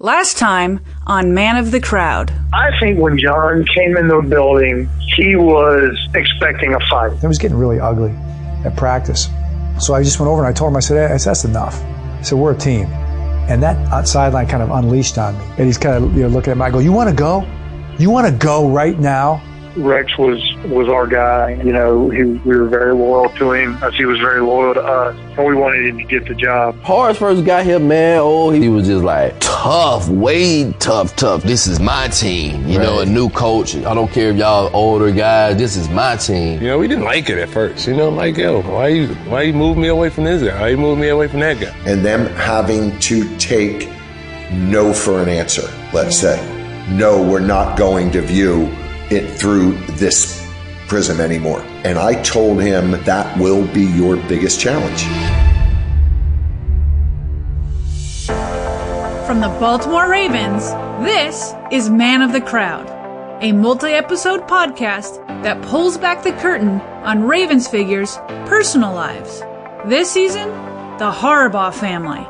Last time on Man of the Crowd. I think when John came in the building, he was expecting a fight. It was getting really ugly at practice. So I just went over and I told him, I said, hey, that's enough. I said, we're a team. And that sideline kind of unleashed on me. And he's kind of you know, looking at me. I go, you want to go? You want to go right now? Rex was was our guy. You know, he, we were very loyal to him as he was very loyal to us, and we wanted him to get the job. Horace first got here, man. Oh, he was just like tough, way tough, tough. This is my team. You right. know, a new coach. I don't care if y'all older guys. This is my team. You know, we didn't like it at first. You know, like yo, why you why you move me away from this guy? Why you move me away from that guy? And them having to take no for an answer. Let's say, no, we're not going to view it through this prism anymore. And I told him that will be your biggest challenge. From the Baltimore Ravens, this is Man of the Crowd, a multi episode podcast that pulls back the curtain on Ravens figures' personal lives. This season, the Harbaugh family.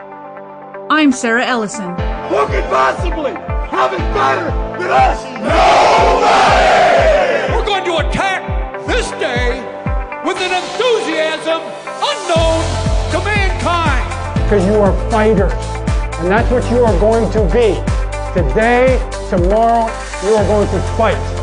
I'm Sarah Ellison. Who could possibly have it better than us? We're going to attack this day with an enthusiasm unknown to mankind. Because you are fighters, and that's what you are going to be. Today, tomorrow, you are going to fight.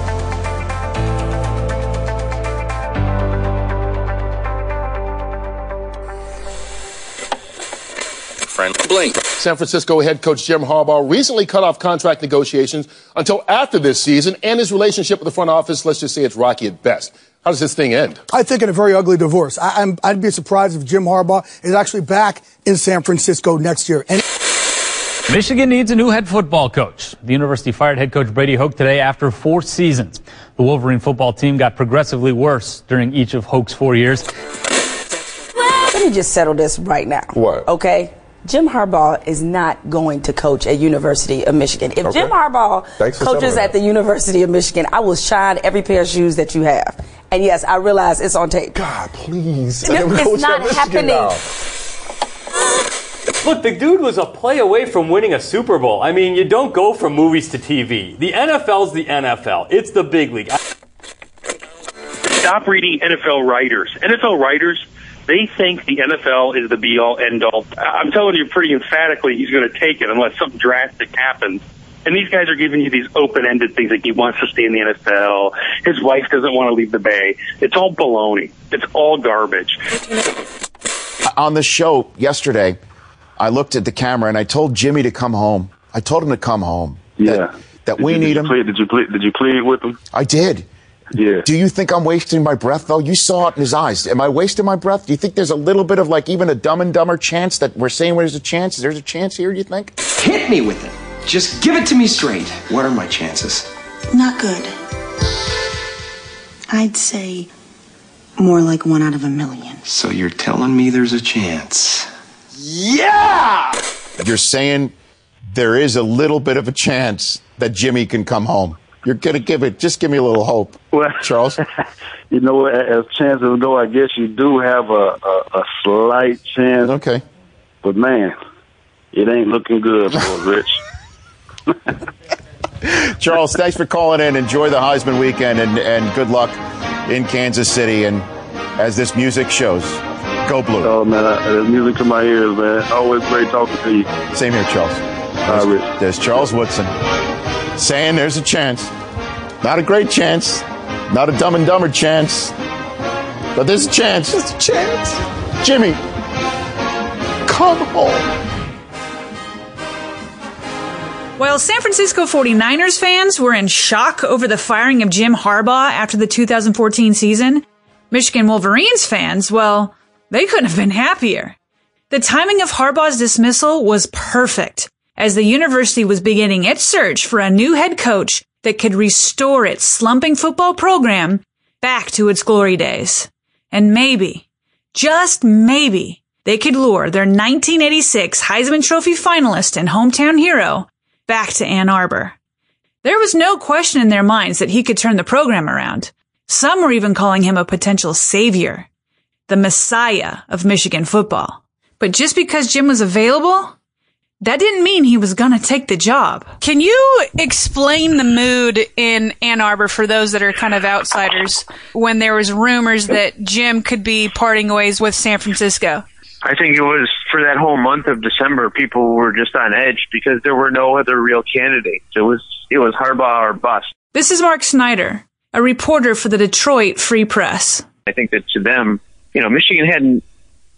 Friend Blink. San Francisco head coach Jim Harbaugh recently cut off contract negotiations until after this season, and his relationship with the front office, let's just say it's rocky at best. How does this thing end? I think in a very ugly divorce. I, would be surprised if Jim Harbaugh is actually back in San Francisco next year. And- Michigan needs a new head football coach. The university fired head coach Brady Hoke today after four seasons. The Wolverine football team got progressively worse during each of Hoke's four years. Let me just settle this right now. What? Okay? Jim Harbaugh is not going to coach at University of Michigan. If okay. Jim Harbaugh coaches at the University of Michigan, I will shine every pair of shoes that you have. And yes, I realize it's on tape. God, please. it's not happening. Now. Look, the dude was a play away from winning a Super Bowl. I mean, you don't go from movies to TV. The NFL's the NFL. It's the big league. Stop reading NFL writers. NFL writers they think the NFL is the be all end all. I'm telling you pretty emphatically he's going to take it unless something drastic happens. And these guys are giving you these open ended things like he wants to stay in the NFL. His wife doesn't want to leave the Bay. It's all baloney. It's all garbage. On the show yesterday, I looked at the camera and I told Jimmy to come home. I told him to come home. Yeah. That, that we you, need did him. Plead, did you plead? Did you plead with him? I did. Yeah. Do you think I'm wasting my breath, though? You saw it in his eyes. Am I wasting my breath? Do you think there's a little bit of like even a dumb and dumber chance that we're saying there's a chance? There's a chance here, do you think? Hit me with it. Just give it to me straight. What are my chances? Not good. I'd say more like one out of a million. So you're telling me there's a chance? Yeah! You're saying there is a little bit of a chance that Jimmy can come home. You're going to give it, just give me a little hope, well, Charles. you know, as chances go, I guess you do have a, a, a slight chance. Okay. But man, it ain't looking good for Rich. Charles, thanks for calling in. Enjoy the Heisman weekend and, and good luck in Kansas City. And as this music shows, go blue. Oh, man, I, music to my ears, man. Always great talking to you. Same here, Charles. There's, there's Charles Woodson saying there's a chance. Not a great chance, not a dumb and dumber chance, but there's a chance. Just a chance. Jimmy, come home. While San Francisco 49ers fans were in shock over the firing of Jim Harbaugh after the 2014 season, Michigan Wolverines fans, well, they couldn't have been happier. The timing of Harbaugh's dismissal was perfect as the university was beginning its search for a new head coach that could restore its slumping football program back to its glory days. And maybe, just maybe, they could lure their 1986 Heisman Trophy finalist and hometown hero back to Ann Arbor. There was no question in their minds that he could turn the program around. Some were even calling him a potential savior, the messiah of Michigan football. But just because Jim was available, that didn't mean he was going to take the job. Can you explain the mood in Ann Arbor for those that are kind of outsiders when there was rumors that Jim could be parting ways with San Francisco? I think it was for that whole month of December, people were just on edge because there were no other real candidates. It was it was Harbaugh or bust. This is Mark Snyder, a reporter for the Detroit Free Press. I think that to them, you know, Michigan hadn't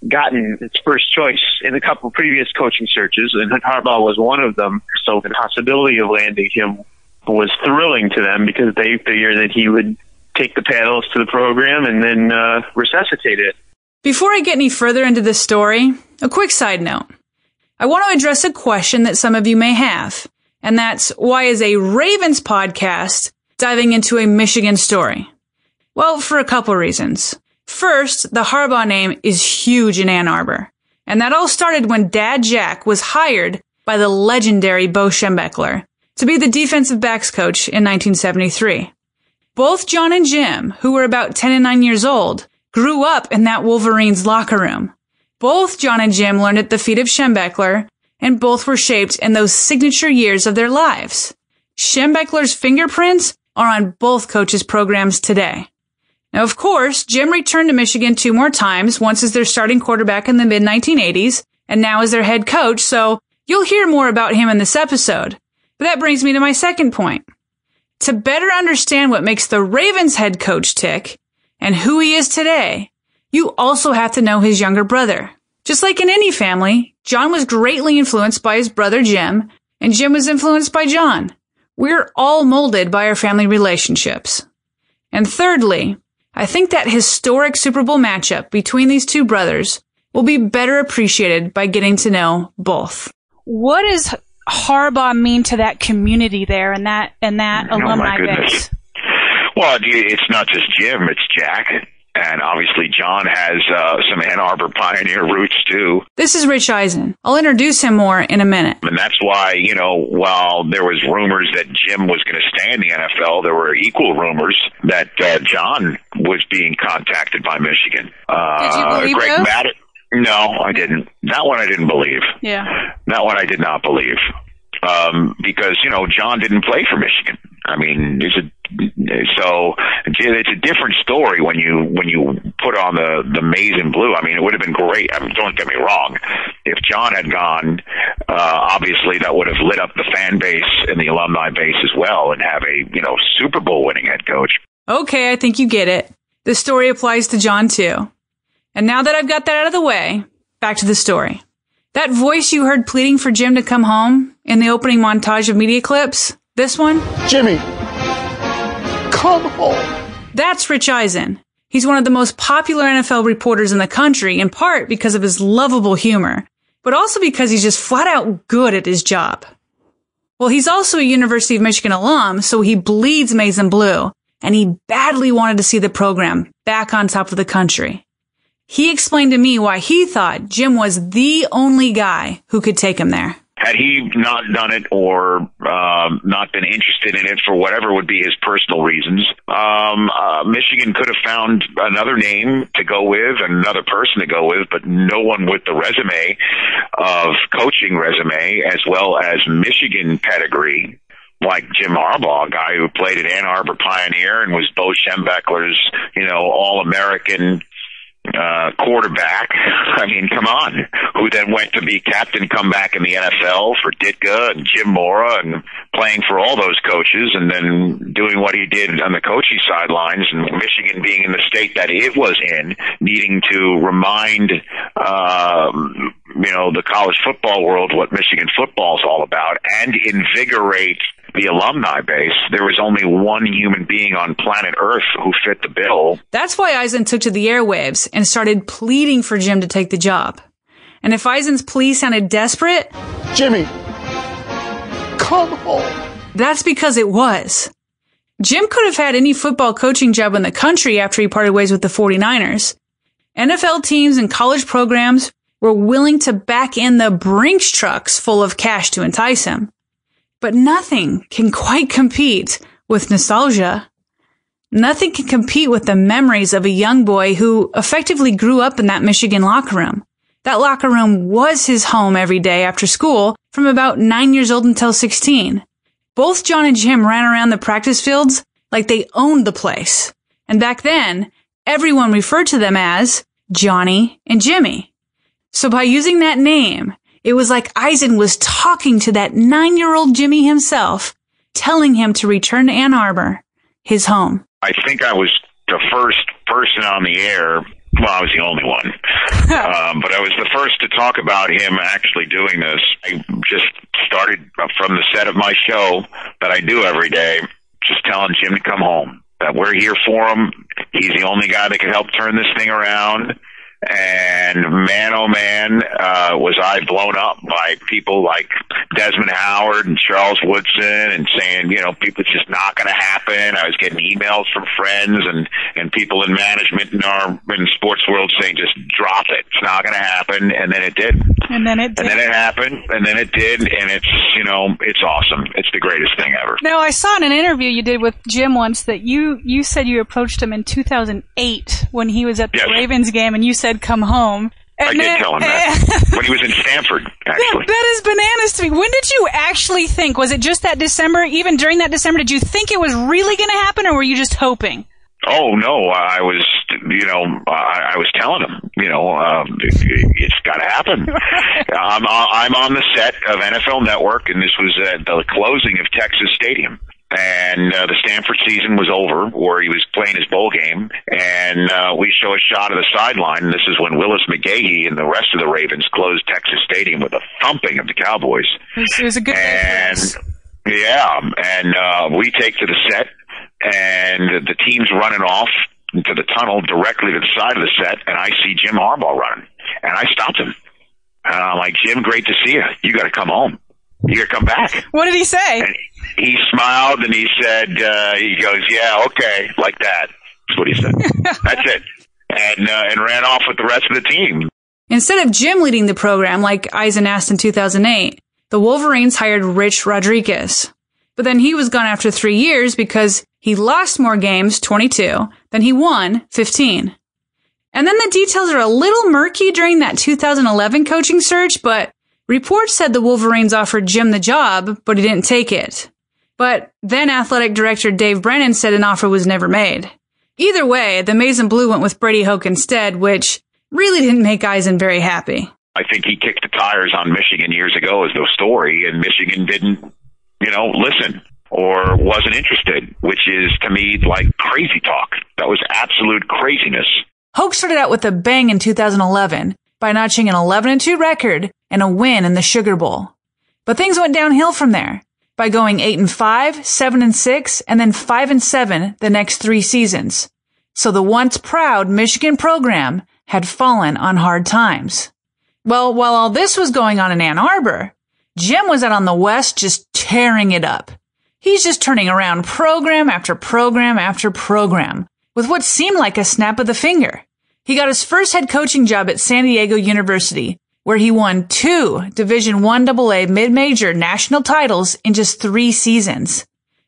gotten its first choice in a couple previous coaching searches, and Harbaugh was one of them. So the possibility of landing him was thrilling to them because they figured that he would take the paddles to the program and then uh, resuscitate it. Before I get any further into this story, a quick side note. I want to address a question that some of you may have, and that's why is a Ravens podcast diving into a Michigan story? Well, for a couple reasons. First, the Harbaugh name is huge in Ann Arbor, and that all started when Dad Jack was hired by the legendary Bo Schembechler to be the defensive backs coach in 1973. Both John and Jim, who were about 10 and 9 years old, grew up in that Wolverines locker room. Both John and Jim learned at the feet of Schembechler, and both were shaped in those signature years of their lives. Schembechler's fingerprints are on both coaches' programs today. Now, of course, Jim returned to Michigan two more times, once as their starting quarterback in the mid 1980s, and now as their head coach, so you'll hear more about him in this episode. But that brings me to my second point. To better understand what makes the Ravens head coach tick, and who he is today, you also have to know his younger brother. Just like in any family, John was greatly influenced by his brother Jim, and Jim was influenced by John. We're all molded by our family relationships. And thirdly, I think that historic Super Bowl matchup between these two brothers will be better appreciated by getting to know both. What does Harbaugh mean to that community there and that and that oh alumni base? Well, it's not just Jim; it's Jack, and obviously John has uh, some Ann Arbor pioneer roots too. This is Rich Eisen. I'll introduce him more in a minute. And that's why, you know, while there was rumors that Jim was going to stay in the NFL, there were equal rumors that uh, John was being contacted by Michigan. Uh, Did you believe Greg those? No, I didn't. That one I didn't believe. Yeah. That one I did not believe. Um, because, you know, John didn't play for Michigan. I mean, it's a, so it's a different story when you when you put on the the maize and blue. I mean, it would have been great. I mean, don't get me wrong. If John had gone, uh, obviously that would have lit up the fan base and the alumni base as well, and have a you know Super Bowl winning head coach. Okay, I think you get it. The story applies to John too. And now that I've got that out of the way, back to the story. That voice you heard pleading for Jim to come home in the opening montage of media clips, this one? Jimmy, come home. That's Rich Eisen. He's one of the most popular NFL reporters in the country, in part because of his lovable humor, but also because he's just flat out good at his job. Well, he's also a University of Michigan alum, so he bleeds maize and blue, and he badly wanted to see the program back on top of the country. He explained to me why he thought Jim was the only guy who could take him there. Had he not done it or um, not been interested in it for whatever would be his personal reasons, um, uh, Michigan could have found another name to go with, and another person to go with, but no one with the resume of coaching resume as well as Michigan pedigree like Jim Harbaugh, a guy who played at Ann Arbor Pioneer and was Bo Schembechler's, you know, All American uh, quarterback. I mean, come on. Who then went to be captain, come back in the NFL for Ditka and Jim Mora and playing for all those coaches and then doing what he did on the coaching sidelines and Michigan being in the state that it was in, needing to remind, um, you know, the college football world what Michigan football is all about and invigorate the alumni base, there was only one human being on planet Earth who fit the bill. That's why Eisen took to the airwaves and started pleading for Jim to take the job. And if Eisen's plea sounded desperate, Jimmy, come home. That's because it was. Jim could have had any football coaching job in the country after he parted ways with the 49ers. NFL teams and college programs were willing to back in the Brinks trucks full of cash to entice him. But nothing can quite compete with nostalgia. Nothing can compete with the memories of a young boy who effectively grew up in that Michigan locker room. That locker room was his home every day after school from about nine years old until 16. Both John and Jim ran around the practice fields like they owned the place. And back then, everyone referred to them as Johnny and Jimmy. So by using that name, it was like Eisen was talking to that nine year old Jimmy himself, telling him to return to Ann Arbor, his home. I think I was the first person on the air. Well, I was the only one, um, but I was the first to talk about him actually doing this. I just started from the set of my show that I do every day, just telling Jim to come home. That we're here for him. He's the only guy that can help turn this thing around and man, oh man, uh, was I blown up by people like Desmond Howard and Charles Woodson and saying, you know, people, it's just not going to happen. I was getting emails from friends and, and people in management in our, in sports world saying, just drop it. It's not going to happen. And then it did. And then it did. And then it happened. And then it did. And it's, you know, it's awesome. It's the greatest thing ever. Now, I saw in an interview you did with Jim once that you, you said you approached him in 2008 when he was at the Yes. Ravens game and you said, come home. I And did then- tell him that when he was in Stanford, actually. That, that is bananas to me. When did you actually think? Was it just that December? Even during that December, did you think it was really going to happen, or were you just hoping? Oh no, I was, you know, I, I was telling him, you know, um, it, it's got to happen. I'm, I'm on the set of NFL Network, and this was at the closing of Texas Stadium. And uh, the Stanford season was over, where he was playing his bowl game, and uh, we show a shot of the sideline. And this is when Willis McGahee and the rest of the Ravens closed Texas Stadium with a thumping of the Cowboys. It was, a good. And yeah, and uh, we take to the set, and the team's running off into the tunnel directly to the side of the set, and I see Jim Harbaugh running, and I stopped him, and I'm like, Jim, great to see you. You got to come home. You got to come back. What did he say? And he smiled and he said, uh, he goes, yeah, okay, like that. That's what he said. That's it. And uh, and ran off with the rest of the team. Instead of Jim leading the program like Eisen asked in 2008, the Wolverines hired Rich Rodriguez. But then he was gone after three years because he lost more games, 22, than he won, 15. And then the details are a little murky during that 2011 coaching search, but reports said the Wolverines offered Jim the job, but he didn't take it. But then athletic director Dave Brandon said an offer was never made. Either way, the and Blue went with Brady Hoke instead, which really didn't make Eisen very happy. I think he kicked the tires on Michigan years ago as the story, and Michigan didn't, you know, listen or wasn't interested, which is to me like crazy talk. That was absolute craziness. Hoke started out with a bang in 2011 by notching an 11 and 2 record and a win in the Sugar Bowl. But things went downhill from there by going 8 and 5, 7 and 6, and then 5 and 7 the next 3 seasons. So the once proud Michigan program had fallen on hard times. Well, while all this was going on in Ann Arbor, Jim was out on the West just tearing it up. He's just turning around program after program after program with what seemed like a snap of the finger. He got his first head coaching job at San Diego University, where he won two Division I AA mid-major national titles in just three seasons.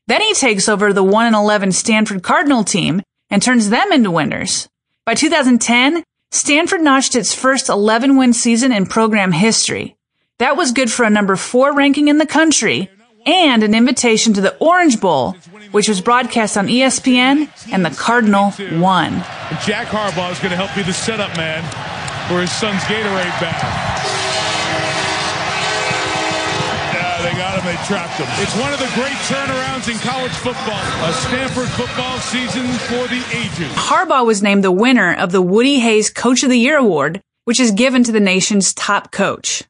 Then he takes over the 1 and 11 Stanford Cardinal team and turns them into winners. By 2010, Stanford notched its first 11 win season in program history. That was good for a number four ranking in the country and an invitation to the Orange Bowl, which was broadcast on ESPN, and the Cardinal won. Jack Harbaugh is going to help be the setup man for his son's Gatorade bag. they got him. They trapped him. It's one of the great turnarounds in college football. A Stanford football season for the ages. Harbaugh was named the winner of the Woody Hayes Coach of the Year award, which is given to the nation's top coach.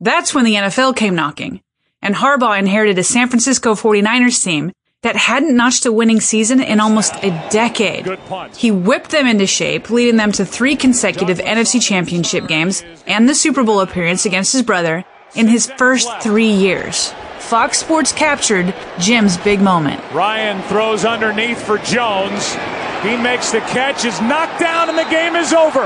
That's when the NFL came knocking, and Harbaugh inherited a San Francisco 49ers team that hadn't notched a winning season in almost a decade. He whipped them into shape, leading them to three consecutive NFC championship games and the Super Bowl appearance against his brother in his first three years. Fox Sports captured Jim's big moment. Ryan throws underneath for Jones. He makes the catch, is knocked down, and the game is over.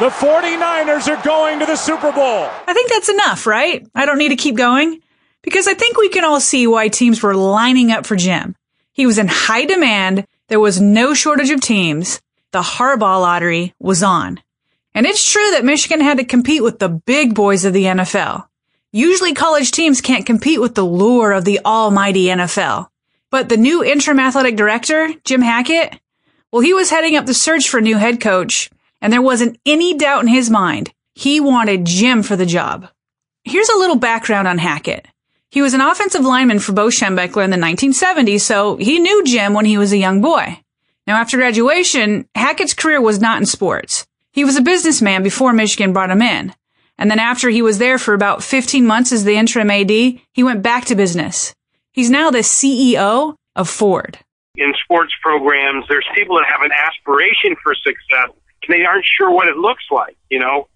The 49ers are going to the Super Bowl. I think that's enough, right? I don't need to keep going. Because I think we can all see why teams were lining up for Jim. He was in high demand. There was no shortage of teams. The Harbaugh lottery was on. And it's true that Michigan had to compete with the big boys of the NFL. Usually college teams can't compete with the lure of the almighty NFL. But the new interim athletic director, Jim Hackett, well, he was heading up the search for a new head coach and there wasn't any doubt in his mind he wanted Jim for the job. Here's a little background on Hackett. He was an offensive lineman for Bo Schembechler in the 1970s, so he knew Jim when he was a young boy. Now, after graduation, Hackett's career was not in sports. He was a businessman before Michigan brought him in. And then after he was there for about 15 months as the interim AD, he went back to business. He's now the CEO of Ford. In sports programs, there's people that have an aspiration for success and they aren't sure what it looks like, you know.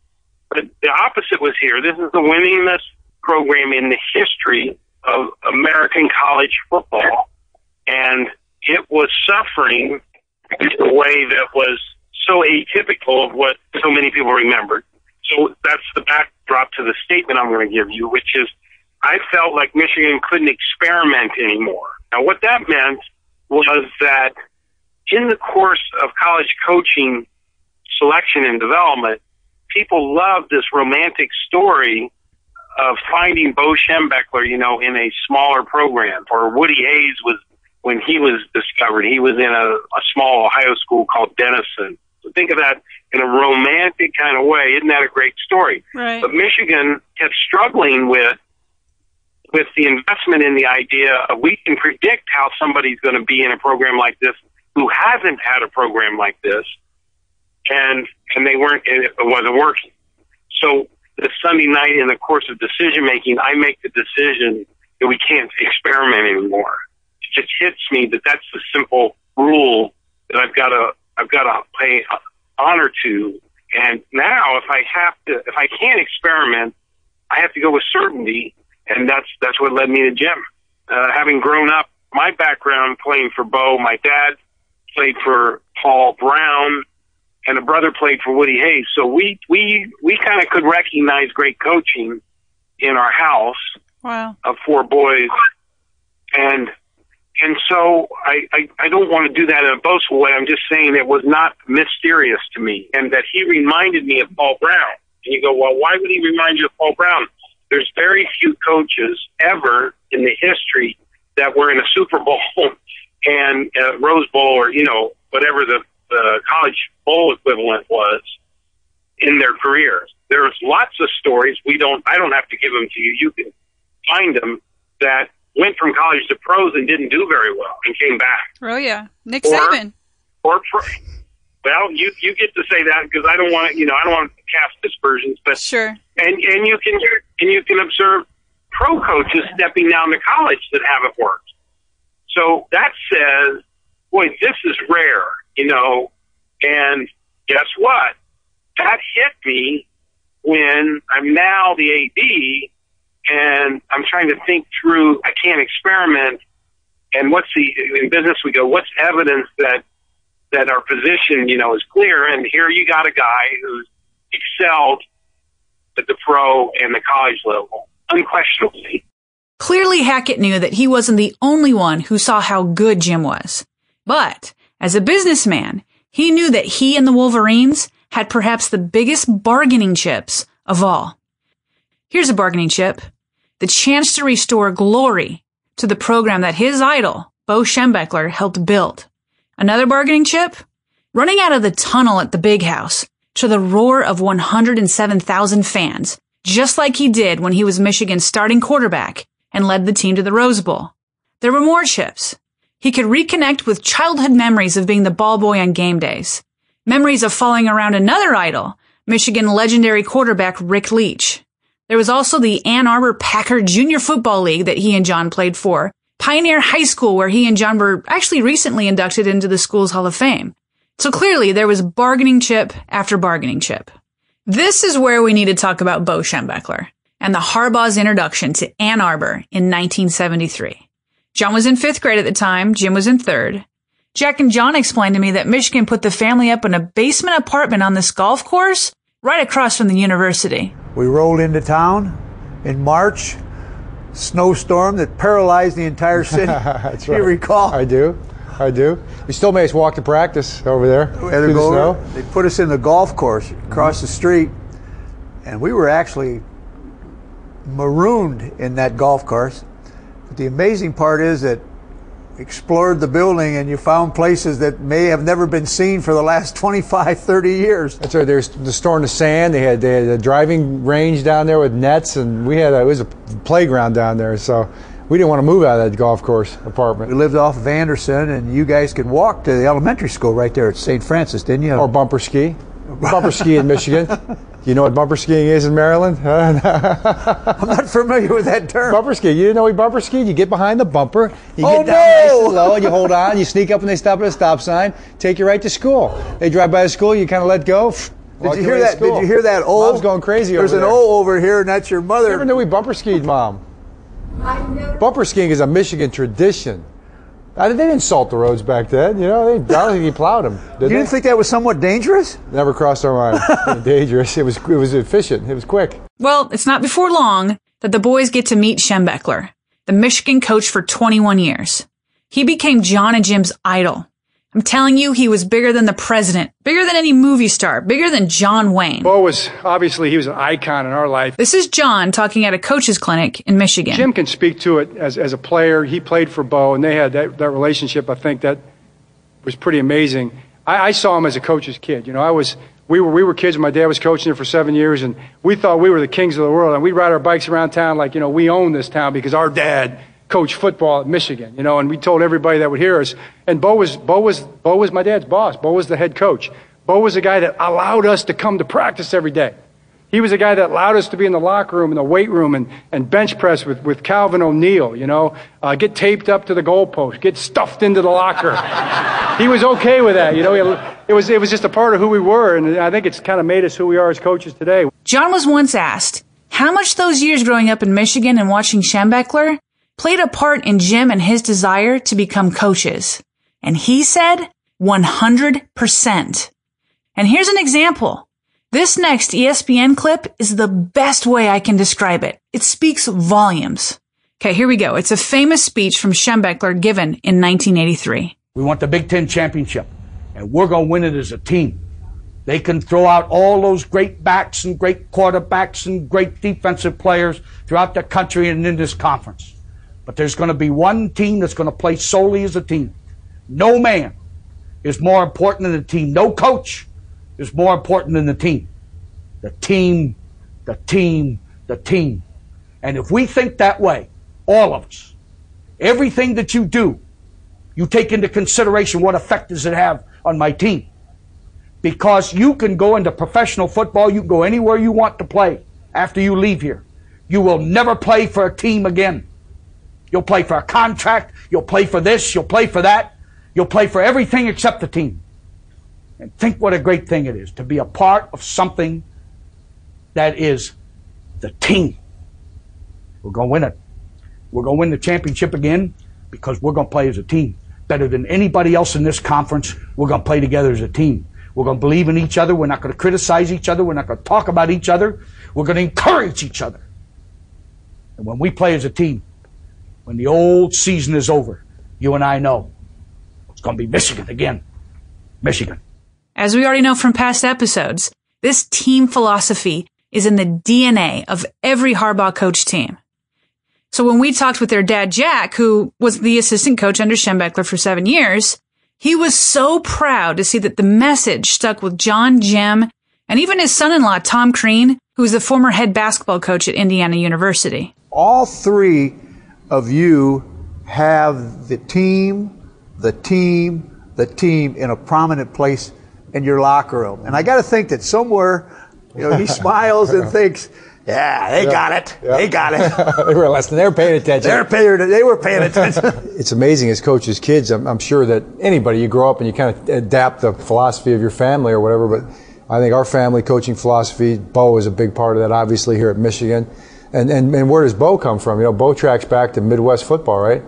But the opposite was here. This is the winningest program in the history of American college football, and it was suffering in a way that was so atypical of what so many people remembered. So that's the backdrop to the statement I'm going to give you, which is I felt like Michigan couldn't experiment anymore. Now, what that meant was that in the course of college coaching, selection and development, people love this romantic story of finding Bo Schembechler, you know, in a smaller program. Or Woody Hayes was when he was discovered. He was in a, a small Ohio school called Denison. So think of that in a romantic kind of way. Isn't that a great story? Right. But Michigan kept struggling with with the investment in the idea of we can predict how somebody's going to be in a program like this who hasn't had a program like this and and they weren't it wasn't working. So the Sunday night in the course of decision making, I make the decision that we can't experiment anymore. It just hits me that that's the simple rule that I've got to I've got to pay honor to. And now, if I have to, if I can't experiment, I have to go with certainty, and that's that's what led me to Jim. Uh, having grown up, my background playing for Bo, my dad played for Paul Brown and a brother played for Woody Hayes. So we we we kind of could recognize great coaching in our house wow. of four boys, and and so I, I I don't want to do that in a boastful way. I'm just saying it was not mysterious to me, and that he reminded me of Paul Brown. And you go, well, why would he remind you of Paul Brown? There's very few coaches ever in the history that were in a Super Bowl and a Rose Bowl or you know whatever the the college bowl equivalent was in their careers. There's lots of stories. We don't. I don't have to give them to you. You can find them that went from college to pros and didn't do very well and came back. Oh yeah, Nick or, Saban. Or pro. Well, you you get to say that because I don't want to. You know, I don't want to cast dispersions. But sure. And and you can and you can observe pro coaches stepping down to college that haven't worked. So that says, boy, this is rare you know, and guess what? That hit me when I'm now the AD and I'm trying to think through, I can't experiment. And what's the, in business we go, what's evidence that, that our position, you know, is clear? And here you got a guy who's excelled at the pro and the college level, unquestionably. Clearly, Hackett knew that he wasn't the only one who saw how good Jim was. But as a businessman, he knew that he and the Wolverines had perhaps the biggest bargaining chips of all. Here's a bargaining chip. The chance to restore glory to the program that his idol, Bo Schembechler, helped build. Another bargaining chip? Running out of the tunnel at the big house to the roar of 107,000 fans, just like he did when he was Michigan's starting quarterback and led the team to the Rose Bowl. There were more chips. He could reconnect with childhood memories of being the ball boy on game days, memories of following around another idol, Michigan legendary quarterback Rick Leach. There was also the Ann Arbor Packer Junior Football League that he and John played for, Pioneer High School where he and John were actually recently inducted into the school's Hall of Fame. So clearly there was bargaining chip after bargaining chip. This is where we need to talk about Bo Schembechler and the Harbaugh's introduction to Ann Arbor in 1973. John was in fifth grade at the time. Jim was in third. Jack and John explained to me that Michigan put the family up in a basement apartment on this golf course right across from the university. We rolled into town in March, snowstorm that paralyzed the entire city. That's right. you recall? I do. I do. We still made us walk to practice over there. We had to through the go snow. They put us in the golf course across mm-hmm. the street, and we were actually marooned in that golf course. But the amazing part is that explored the building and you found places that may have never been seen for the last 25, 30 years. That's right. There's the storing the sand. They had they had a driving range down there with nets, and we had a, it was a playground down there. So we didn't want to move out of that golf course apartment. We lived off of Anderson, and you guys could walk to the elementary school right there at St. Francis, didn't you? Or bumper ski. Bumper ski in Michigan. You know what bumper skiing is in Maryland? I'm not familiar with that term. Bumper ski. You didn't know we bumper skied? You get behind the bumper, you Oh, get down nice no! and low, and you hold on. You sneak up when they stop at a stop sign, take you right to school. They drive by the school, you kind of let go. Did you hear way to that? Did you hear that? O? Mom's going crazy There's an there. O over here, and that's your mother. You Never knew we bumper skied, Mom. Bumper skiing is a Michigan tradition. Uh, They didn't salt the roads back then, you know. They, I don't think he plowed them. Did You they? didn't think that was somewhat dangerous? Never crossed our mind. Dangerous. It was. It was efficient. It was quick. Well, it's not before long that the boys get to meet Schembechler, the Michigan coach for 21 years. He became John and Jim's idol. I'm telling you, he was bigger than the president, bigger than any movie star, bigger than John Wayne. Bo was obviously he was an icon in our life. This is John talking at a coach's clinic in Michigan. Jim can speak to it as, as a player. He played for Bo, and they had that, that relationship. I think that was pretty amazing. I, I saw him as a coach's kid. You know, I was we were we were kids. My dad was coaching there for seven years, and we thought we were the kings of the world. And we'd ride our bikes around town like you know we own this town because our dad coached football at Michigan. You know, and we told everybody that would hear us. And Bo was Bo was Bo was my dad's boss. Bo was the head coach. Bo was the guy that allowed us to come to practice every day. He was a guy that allowed us to be in the locker room, in the weight room, and, and bench press with, with Calvin O'Neal, you know, uh, get taped up to the goalpost, get stuffed into the locker. he was okay with that, you know. It was, it was just a part of who we were, and I think it's kind of made us who we are as coaches today. John was once asked how much those years growing up in Michigan and watching Schembechler played a part in Jim and his desire to become coaches. And he said 100%. And here's an example. This next ESPN clip is the best way I can describe it. It speaks volumes. Okay, here we go. It's a famous speech from Schembechler given in 1983. We want the Big Ten championship, and we're going to win it as a team. They can throw out all those great backs and great quarterbacks and great defensive players throughout the country and in this conference. But there's going to be one team that's going to play solely as a team. No man is more important than the team. No coach is more important than the team. The team, the team, the team. And if we think that way, all of us, everything that you do, you take into consideration what effect does it have on my team. Because you can go into professional football, you can go anywhere you want to play after you leave here. You will never play for a team again. You'll play for a contract, you'll play for this, you'll play for that, you'll play for everything except the team. And think what a great thing it is to be a part of something that is the team. We're going to win it. We're going to win the championship again because we're going to play as a team. Better than anybody else in this conference, we're going to play together as a team. We're going to believe in each other. We're not going to criticize each other. We're not going to talk about each other. We're going to encourage each other. And when we play as a team, when the old season is over, you and I know it's going to be Michigan again. Michigan. As we already know from past episodes, this team philosophy is in the DNA of every Harbaugh coach team. So when we talked with their dad, Jack, who was the assistant coach under Schembechler for seven years, he was so proud to see that the message stuck with John, Jim, and even his son-in-law, Tom Crean, who was the former head basketball coach at Indiana University. All three of you have the team, the team, the team in a prominent place in your locker room. And I got to think that somewhere, you know, he smiles and thinks, yeah, they Yeah. got it. Yeah. They got it. they were listening. They were paying attention. They're paying. They were paying attention. it's amazing as coaches, kids. I'm, I'm sure that anybody you grow up and you kind of adapt the philosophy of your family or whatever. But I think our family coaching philosophy, Bo is a big part of that. Obviously here at Michigan, and and, and where does Bo come from? You know, Bo tracks back to Midwest football, right?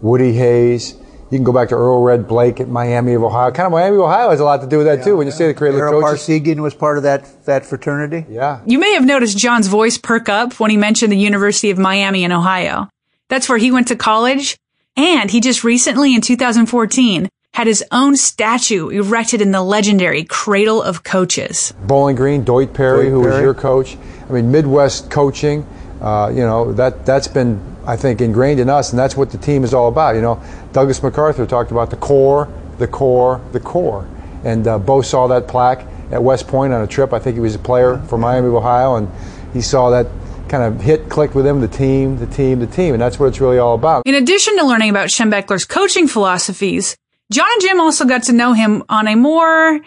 Woody Hayes. You can go back to Earl Red Blaik at Miami of Ohio. Kind of Miami of Ohio has a lot to do with that too. When you say the Cradle of coaches. Parseghian was part of that that fraternity. Yeah. You may have noticed John's voice perk up when he mentioned the University of Miami in Ohio. That's where he went to college. And he just recently in 2014 had his own statue erected in the legendary Cradle of Coaches. Bowling Green, Doyt Perry, Doyt who was your coach. I mean, Midwest coaching. Uh, you know that that's been, I think, ingrained in us, and that's what the team is all about. You know, Douglas MacArthur talked about the Corps, the Corps, the Corps, and uh, Bo saw that plaque at West Point on a trip. I think he was a player for Miami of Ohio, and he saw that kind of hit clicked with him. The team, the team, the team, and that's what it's really all about. In addition to learning about Schembechler's coaching philosophies, John and Jim also got to know him on a more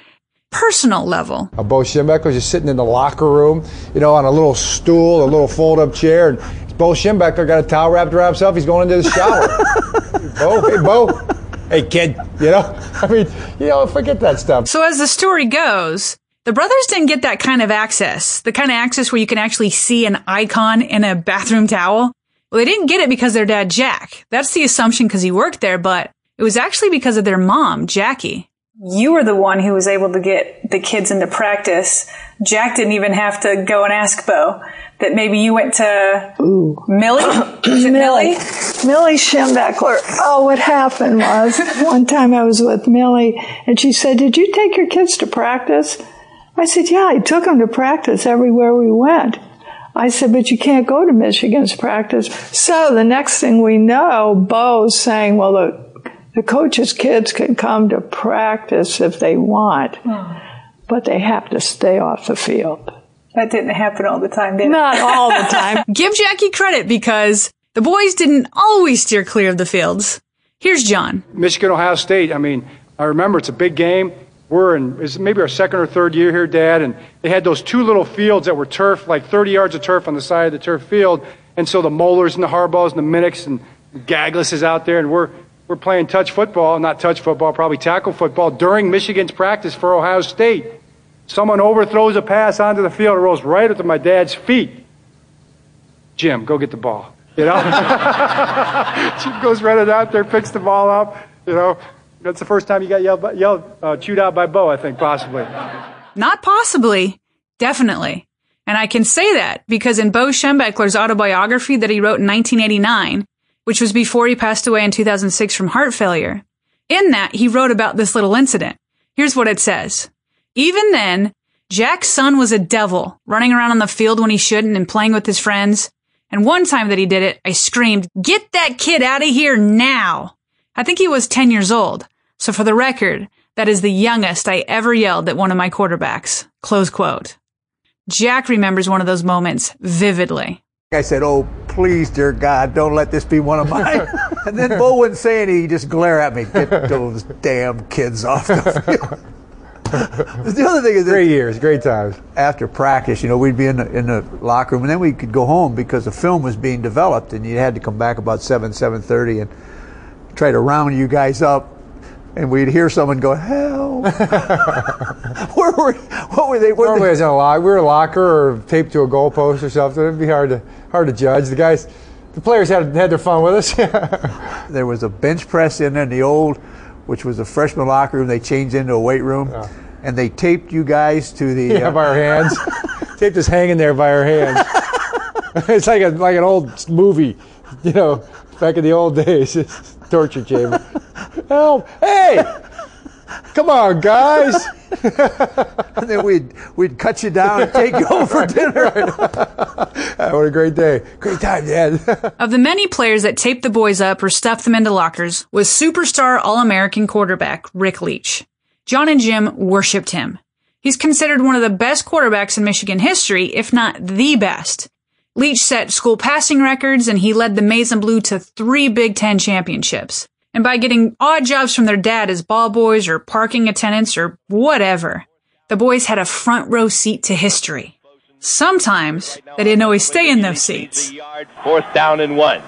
personal level. Uh, Bo was just sitting in the locker room, you know, on a little stool, a little fold-up chair, and Bo Schembechler got a towel wrapped around himself. He's going into the shower. Bo, hey Bo, hey kid, you know, I mean, you know, forget that stuff. So as the story goes, the brothers didn't get that kind of access, the kind of access where you can actually see an icon in a bathroom towel. Well, they didn't get it because their dad, Jack. That's the assumption because he worked there, but it was actually because of their mom, Jackie. You were the one who was able to get the kids into practice. Jack didn't even have to go and ask Bo that maybe you went to Millie. Is it Millie. Millie Schembechler. Oh, what happened was one time I was with Millie and she said, Did you take your kids to practice? I said, Yeah, I took them to practice everywhere we went. I said, But you can't go to Michigan's practice. So the next thing we know, Bo's saying, Well, the, the coach's kids can come to practice if they want, hmm. but they have to stay off the field. That didn't happen all the time, did it? Not all the time. Give Jackie credit because the boys didn't always steer clear of the fields. Here's John. Michigan, Ohio State. I mean, I remember it's a big game. We're in it's maybe our second or third year here, Dad, and they had those two little fields that were turf, like 30 yards of turf on the side of the turf field. And so the Molars and the Harbaughs and the Minnix and Gaglis is out there, and we're we're playing touch football, not touch football, probably tackle football during Michigan's practice for Ohio State. Someone overthrows a pass onto the field, it rolls right up to my dad's feet. Jim, go get the ball. You know? Jim goes running out there, picks the ball up. You know, that's the first time you got yelled, yelled uh, chewed out by Bo, I think, possibly. Not possibly, definitely. And I can say that because in Bo Schembechler's autobiography that he wrote in 1989, which was before he passed away in 2006 from heart failure, in that he wrote about this little incident. Here's what it says. Even then, Jack's son was a devil, running around on the field when he shouldn't and playing with his friends. And one time that he did it, I screamed, get that kid out of here now. I think he was 10 years old. So for the record, that is the youngest I ever yelled at one of my quarterbacks. Close quote. Jack remembers one of those moments vividly. I said, "Oh, please, dear God, don't let this be one of mine." and then Bo wouldn't say anything; He'd just glare at me. Get those damn kids off the field. the other thing is, great years, great times. After practice, you know, we'd be in the, in the locker room, and then we could go home because the film was being developed, and you had to come back about seven, seven thirty, and try to round you guys up. And we'd hear someone go, "Help!" Where were? What were they? What Normally, it's in a lock. We were a locker or taped to a goalpost or something. It'd be hard to hard to judge. The guys, the players had had their fun with us. there was a bench press in there in the old, which was a freshman locker room. They changed into a weight room, and they taped you guys to the yeah, uh, by our hands. taped us hanging there by our hands. it's like a like an old movie, you know, back in the old days. It's torture chamber. Help! Hey, come on, guys. and then we'd we'd cut you down and take you home for dinner. what a great day. Great time, Dad. of the many players that taped the boys up or stuffed them into lockers was superstar All-American quarterback Rick Leach. John and Jim worshipped him. He's considered one of the best quarterbacks in Michigan history, if not the best. Leach set school passing records and he led the Maize and Blue to three Big Ten championships. And by getting odd jobs from their dad as ball boys or parking attendants or whatever, the boys had a front row seat to history. Sometimes they didn't always stay in those seats. Fourth down and one.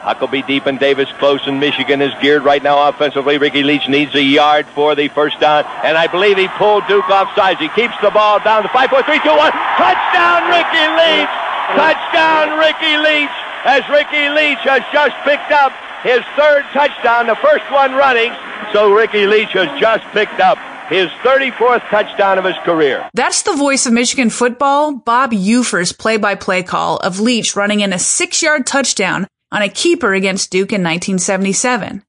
Huckabee deep and Davis close, and Michigan is geared right now offensively. Ricky Leach needs a yard for the first down, and I believe he pulled Duke off sides. He keeps the ball down to five, four, three, two, one. Touchdown, Ricky Leach! Touchdown, Ricky Leach! As Ricky Leach has just picked up his third touchdown, the first one running. So Ricky Leach has just picked up his 34th touchdown of his career. That's the voice of Michigan football, Bob Ufer's play-by-play call of Leach running in a six-yard touchdown on a keeper against Duke in 1977.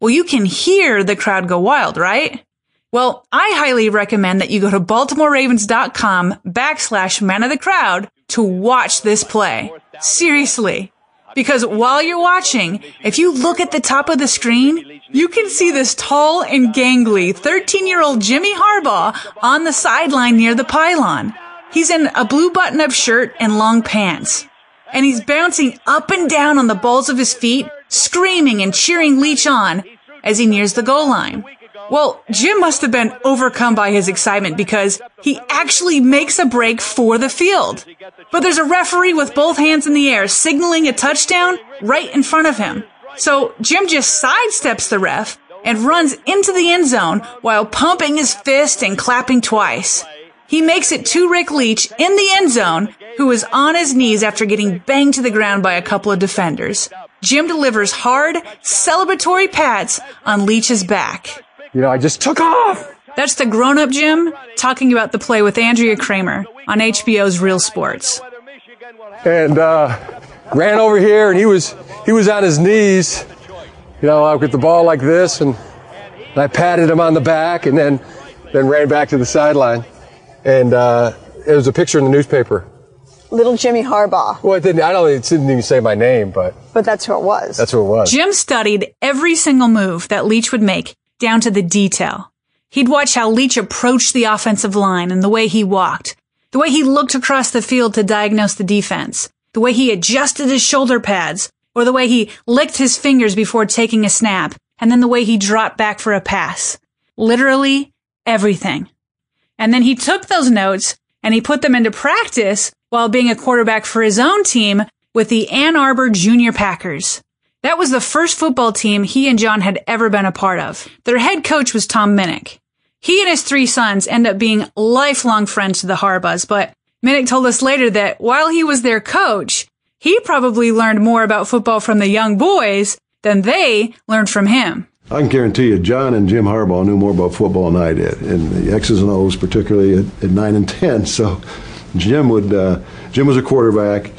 Well, you can hear the crowd go wild, right? Well, I highly recommend that you go to BaltimoreRavens.com backslash man of the crowd to watch this play. Seriously. Because while you're watching, if you look at the top of the screen, you can see this tall and gangly 13 year old Jimmy Harbaugh on the sideline near the pylon. He's in a blue button up shirt and long pants. And he's bouncing up and down on the balls of his feet, screaming and cheering Leach on as he nears the goal line. Well, Jim must have been overcome by his excitement because he actually makes a break for the field. But there's a referee with both hands in the air signaling a touchdown right in front of him. So Jim just sidesteps the ref and runs into the end zone while pumping his fist and clapping twice. He makes it to Rick Leach in the end zone, who is on his knees after getting banged to the ground by a couple of defenders. Jim delivers hard, celebratory pats on Leach's back. You know, I just took off. That's the grown up Jim talking about the play with Andrea Kremer on HBO's Real Sports. And uh, ran over here, and he was he was on his knees, you know, I walked with the ball like this, and, and I patted him on the back, and then then ran back to the sideline, and uh, it was a picture in the newspaper. Little Jimmy Harbaugh. Well, it didn't. I don't. It didn't even say my name, but but that's who it was. That's who it was. Jim studied every single move that Leach would make down to the detail. He'd watch how Leach approached the offensive line and the way he walked, the way he looked across the field to diagnose the defense, the way he adjusted his shoulder pads, or the way he licked his fingers before taking a snap, and then the way he dropped back for a pass. Literally everything. And then he took those notes and he put them into practice while being a quarterback for his own team with the Ann Arbor Junior Packers. That was the first football team he and John had ever been a part of. Their head coach was Tom Minnick. He and his three sons end up being lifelong friends to the Harbaughs, but Minnick told us later that while he was their coach, he probably learned more about football from the young boys than they learned from him. I can guarantee you, John and Jim Harbaugh knew more about football than I did, and the X's and O's, particularly at, at nine and ten. So, Jim would uh, Jim was a quarterback.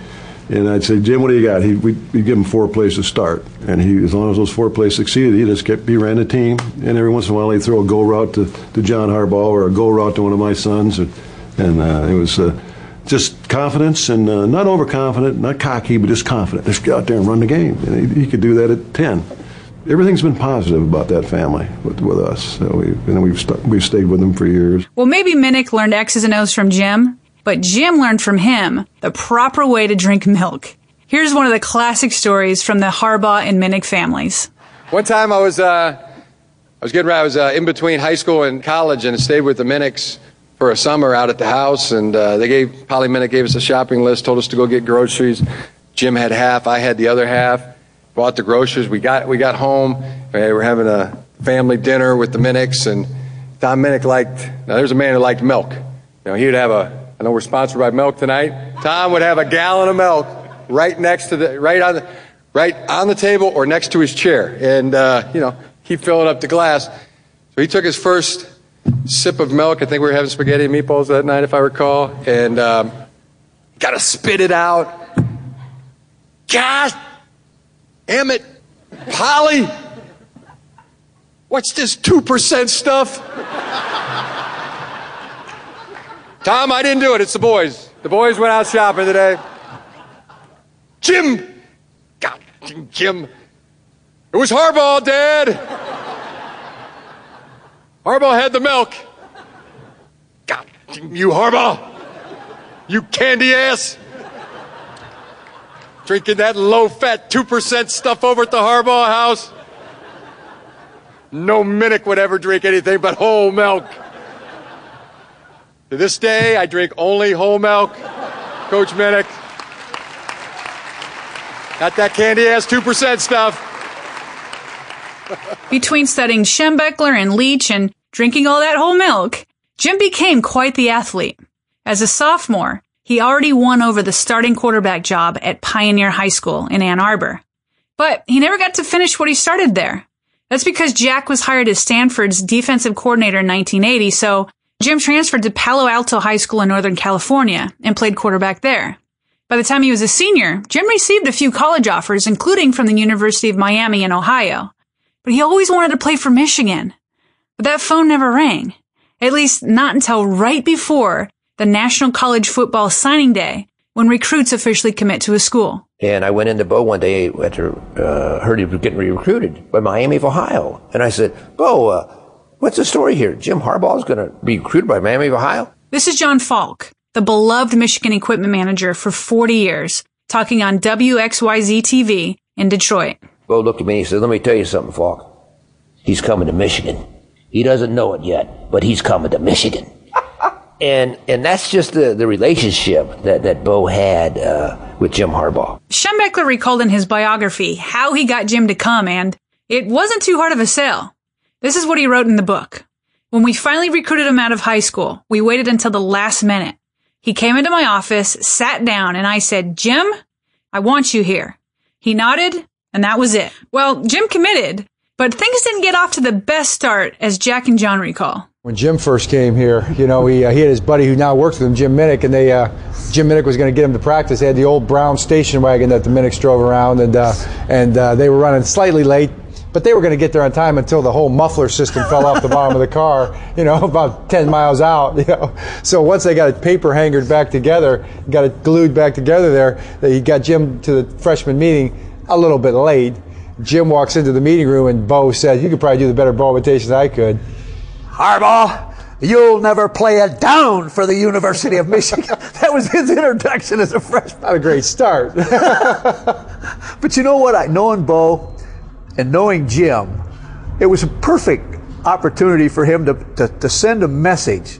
And I'd say, Jim, what do you got? He'd, we'd, we'd give him four plays to start. And he, as long as those four plays succeeded, he just kept, he ran the team. And every once in a while, he'd throw a go route to, to John Harbaugh or a go route to one of my sons. And, and uh, it was uh, just confidence and uh, not overconfident, not cocky, but just confident. Just get out there and run the game. And he, he could do that at 10. Everything's been positive about that family with, with us. So we, and we've, st- we've stayed with them for years. Well, maybe Minnick learned X's and O's from Jim, but Jim learned from him the proper way to drink milk. Here's one of the classic stories from the Harbaugh and Minnick families. One time I was, uh, I was getting. I was uh, in between high school and college, and I stayed with the Minnicks for a summer out at the house. And uh, they gave Polly Minnick gave us a shopping list, told us to go get groceries. Jim had half, I had the other half. Bought the groceries. We got we got home. We were having a family dinner with the Minnicks, and Tom Minnick liked. Now there's a man who liked milk. You know, he would have a I know we're sponsored by milk tonight. Tom would have a gallon of milk right next to the, right on the, right on the table or next to his chair. And, uh, you know, keep filling up the glass. So he took his first sip of milk. I think we were having spaghetti and meatballs that night, if I recall. And, um, got to spit it out. God it, Polly. What's this 2% stuff? Tom, I didn't do it. It's the boys. The boys went out shopping today. Jim! God, Jim. It was Harbaugh, Dad. Harbaugh had the milk. God, you Harbaugh. You candy ass. Drinking that low fat 2% stuff over at the Harbaugh house. No Minnick would ever drink anything but whole milk. To this day, I drink only whole milk. Coach Minnick. Got that candy ass 2% stuff. Between studying Schembechler and Leach and drinking all that whole milk, Jim became quite the athlete. As a sophomore, he already won over the starting quarterback job at Pioneer High School in Ann Arbor. But he never got to finish what he started there. That's because Jack was hired as Stanford's defensive coordinator in 1980, so Jim transferred to Palo Alto High School in Northern California and played quarterback there. By the time he was a senior, Jim received a few college offers, including from the University of Miami in Ohio. But he always wanted to play for Michigan. But that phone never rang. At least not until right before the National College Football Signing Day, when recruits officially commit to a school. And I went into Bo one day after uh, heard he was getting recruited by Miami of Ohio, and I said, "Bo, uh, what's the story here? Jim Harbaugh is going to be recruited by Miami of Ohio." This is Jon Falk, the beloved Michigan equipment manager for 40 years, talking on WXYZ TV in Detroit. Bo looked at me and he said, "Let me tell you something, Falk. He's coming to Michigan. He doesn't know it yet, but he's coming to Michigan." and and that's just the, the relationship that, that Bo had uh, with Jim Harbaugh. Schembechler recalled in his biography how he got Jim to come, and it wasn't too hard of a sell. This is what he wrote in the book. When we finally recruited him out of high school, we waited until the last minute. He came into my office, sat down, and I said, Jim, I want you here. He nodded, and that was it. Well, Jim committed, but things didn't get off to the best start, as Jack and John recall. When Jim first came here, you know, he, uh, he had his buddy who now works with him, Jim Minnick, and they uh, Jim Minnick was going to get him to practice. They had the old brown station wagon that the Minnicks drove around, and uh, and uh, they were running slightly late, but they were going to get there on time until the whole muffler system fell off the bottom of the car. You know, about 10 miles out. You know, so once they got it paper hangered back together, got it glued back together there, they got Jim to the freshman meeting a little bit late. Jim walks into the meeting room, and Bo said, "You could probably do the better Bo imitation than I could." Harbaugh, you'll never play it down for the University of Michigan. that was his introduction as a freshman. Not a great start. but you know what? I knowing Bo and knowing Jim, it was a perfect opportunity for him to, to, to send a message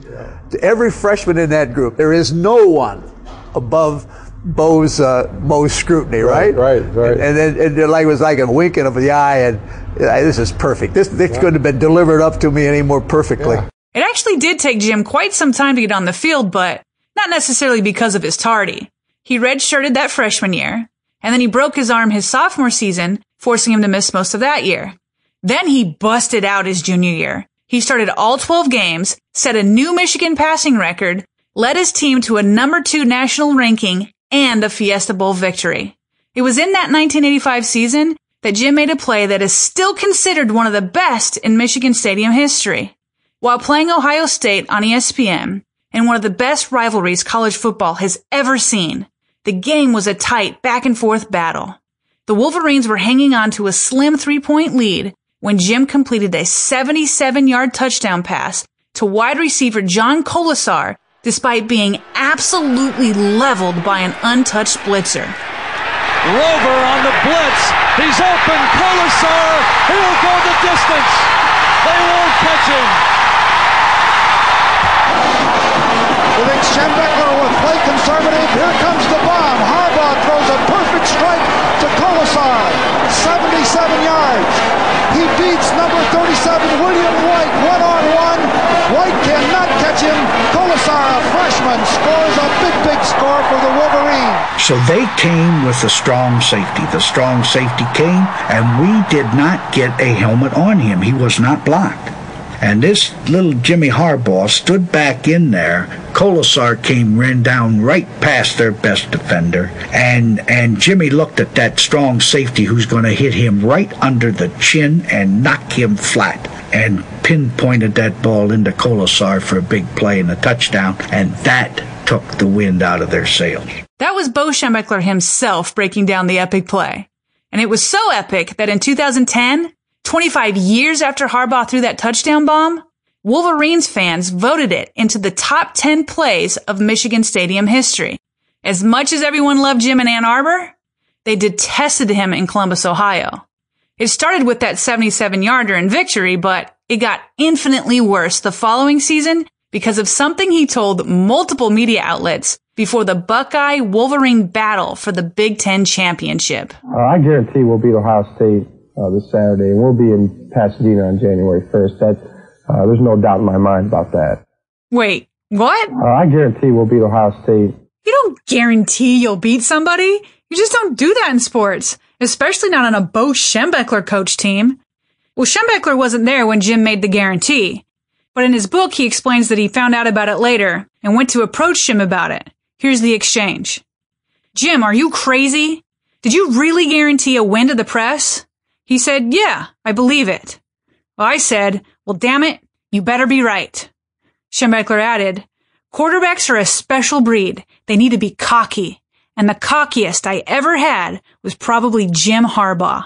to every freshman in that group. There is no one above Bo's uh, Bo's scrutiny, right? Right, right. right. And then and, and like it was like a winking of the eye, and uh, this is perfect. This this yeah. couldn't have been delivered up to me any more perfectly. Yeah. It actually did take Jim quite some time to get on the field, but not necessarily because of his tardy. He redshirted that freshman year, and then he broke his arm his sophomore season, forcing him to miss most of that year. Then he busted out his junior year. He started all 12 games, set a new Michigan passing record, led his team to a number two national ranking, and a Fiesta Bowl victory. It was in that 1985 season that Jim made a play that is still considered one of the best in Michigan Stadium history. While playing Ohio State on ESPN in one of the best rivalries college football has ever seen, the game was a tight back and forth battle. The Wolverines were hanging on to a slim three point lead when Jim completed a 77 yard touchdown pass to wide receiver John Kolesar despite being absolutely leveled by an untouched blitzer. Rover on the blitz. He's open. Kolesar. He'll go the distance. They won't catch him. The think Schembechler will play conservative. Here comes the bomb. Harbaugh throws a perfect strike to Kolesar. 77 yards. He beats number 37, William White, one on one. White cannot catch him. Kolesar, a freshman, scores a big, big score for the Wolverines. So they came with the strong safety. The strong safety came, and we did not get a helmet on him. He was not blocked. And this little Jimmy Harbaugh stood back in there. Kolesar came ran down right past their best defender, and and Jimmy looked at that strong safety who's going to hit him right under the chin and knock him flat. And pinpointed that ball into Kolesar for a big play and a touchdown, and that took the wind out of their sails. That was Bo Schembechler himself breaking down the epic play. And it was so epic that in 2010, 25 years after Harbaugh threw that touchdown bomb, Wolverines fans voted it into the top 10 plays of Michigan Stadium history. As much as everyone loved Jim in Ann Arbor, they detested him in Columbus, Ohio. It started with that 77 yarder in victory, but it got infinitely worse the following season because of something he told multiple media outlets before the Buckeye Wolverine battle for the Big Ten championship. Uh, I guarantee we'll beat Ohio State uh, this Saturday, and we'll be in Pasadena on January 1st. That uh, there's no doubt in my mind about that. Wait, what? Uh, I guarantee we'll beat Ohio State. You don't guarantee you'll beat somebody. You just don't do that in sports, especially not on a Bo Schembechler coach team. Well, Schembechler wasn't there when Jim made the guarantee, but in his book, he explains that he found out about it later and went to approach Jim about it. Here's the exchange. Jim, are you crazy? Did you really guarantee a win to the press? He said, yeah, I believe it. Well, I said, well, damn it, you better be right. Schembechler added, quarterbacks are a special breed. They need to be cocky. And the cockiest I ever had was probably Jim Harbaugh.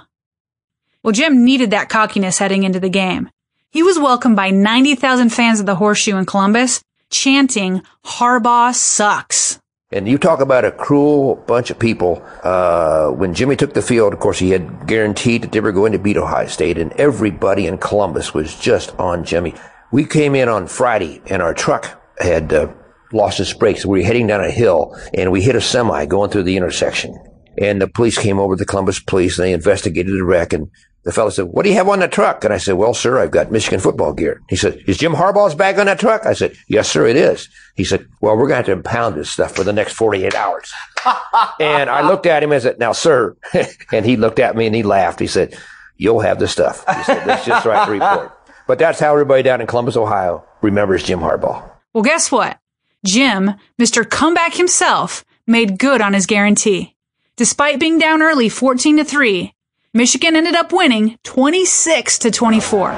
Well, Jim needed that cockiness heading into the game. He was welcomed by 90,000 fans of the Horseshoe in Columbus, chanting, Harbaugh sucks. And you talk about a cruel bunch of people. Uh, when Jimmy took the field, of course, he had guaranteed that they were going to beat Ohio State, and everybody in Columbus was just on Jimmy. We came in on Friday, and our truck had uh, lost its brakes. We were heading down a hill, and we hit a semi going through the intersection. And the police came over, the Columbus police, and they investigated the wreck. And the fellow said, what do you have on the truck? And I said, well, sir, I've got Michigan football gear. He said, is Jim Harbaugh's bag on that truck? I said, yes, sir, it is. He said, well, we're going to have to impound this stuff for the next 48 hours. and I looked at him and said, now, sir, and he looked at me and he laughed. He said, you'll have the stuff. He said, let's just write the report. But that's how everybody down in Columbus, Ohio remembers Jim Harbaugh. Well, guess what? Jim, Mr. Comeback himself, made good on his guarantee. Despite being down early 14 to 3, Michigan ended up winning 26 to 24.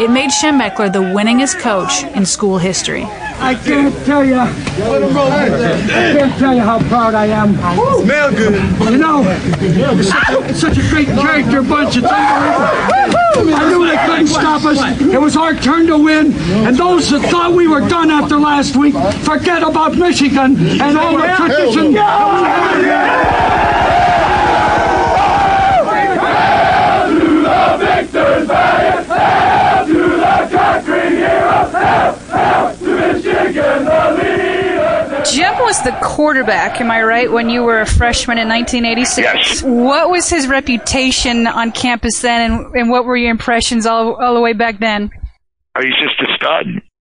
It made Schembechler the winningest coach in school history. I can't tell you. I can't tell you how proud I am. Smell good. You know, it's such a, it's such a great character bunch. It's unbelievable. I knew they couldn't stop us. It was our turn to win. And those that thought we were done after last week, forget about Michigan and all the tradition. Jim was the quarterback, am I right, when you were a freshman in 1986? Yes. What was his reputation on campus then, and, and what were your impressions all, all the way back then? Oh, he's just a stud.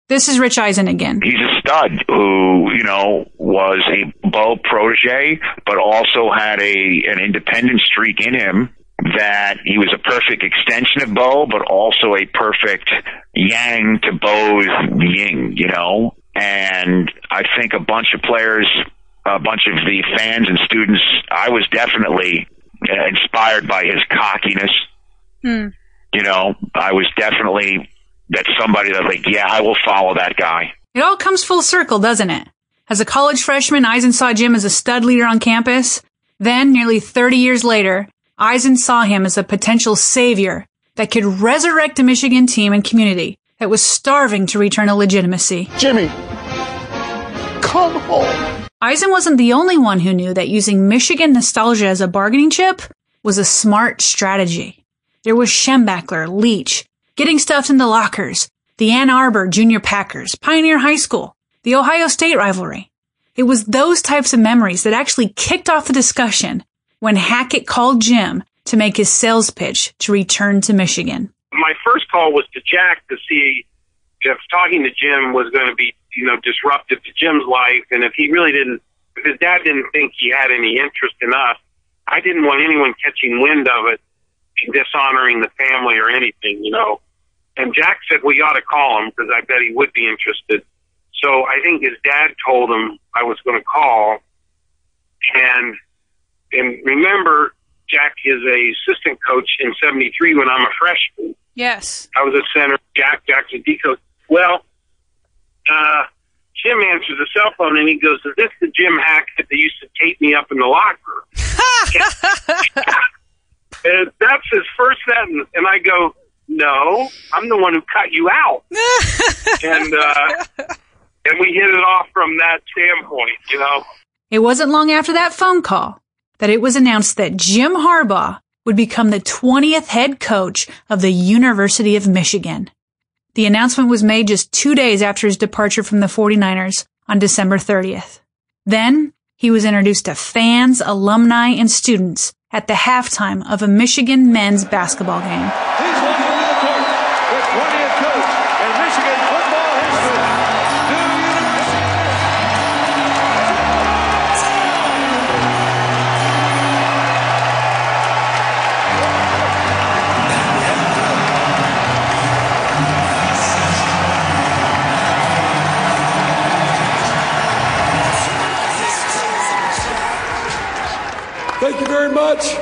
This is Rich Eisen again. He's a stud who, you know, was a Bo protege, but also had a an independent streak in him that he was a perfect extension of Bo, but also a perfect yang to Bo's yin, you know? And I think a bunch of players, a bunch of the fans and students, I was definitely uh, inspired by his cockiness. Hmm. You know, I was definitely that somebody that like, yeah, I will follow that guy. It all comes full circle, doesn't it? As a college freshman, Eisen saw Jim as a stud leader on campus. Then, nearly 30 years later, Eisen saw him as a potential savior that could resurrect a Michigan team and community that was starving to return a legitimacy. Jimmy, come home. Eisen wasn't the only one who knew that using Michigan nostalgia as a bargaining chip was a smart strategy. There was Schembechler, Leach, getting stuffed in the lockers, the Ann Arbor Junior Packers, Pioneer High School, the Ohio State rivalry. It was those types of memories that actually kicked off the discussion when Hackett called Jim to make his sales pitch to return to Michigan. My first call was to Jack to see if talking to Jim was going to be, you know, disruptive to Jim's life, and if he really didn't, if his dad didn't think he had any interest in us, I didn't want anyone catching wind of it dishonoring the family or anything, you know. And Jack said, we ought to call him because I bet he would be interested. So I think his dad told him I was going to call. And, and remember, Jack is a assistant coach in 73 when I'm a freshman. Yes. I was a center. Jack Jackson D coach. Well, uh, Jim answers the cell phone and he goes, "Is this the Jim Hackett that they used to tape me up in the locker?" and that's his first sentence, and I go, "No, I'm the one who cut you out." and uh, and we hit it off from that standpoint, you know. It wasn't long after that phone call that it was announced that Jim Harbaugh would become the 20th head coach of the University of Michigan. The announcement was made just two days after his departure from the 49ers on December 30th. Then he was introduced to fans, alumni, and students at the halftime of a Michigan men's basketball game. Very much.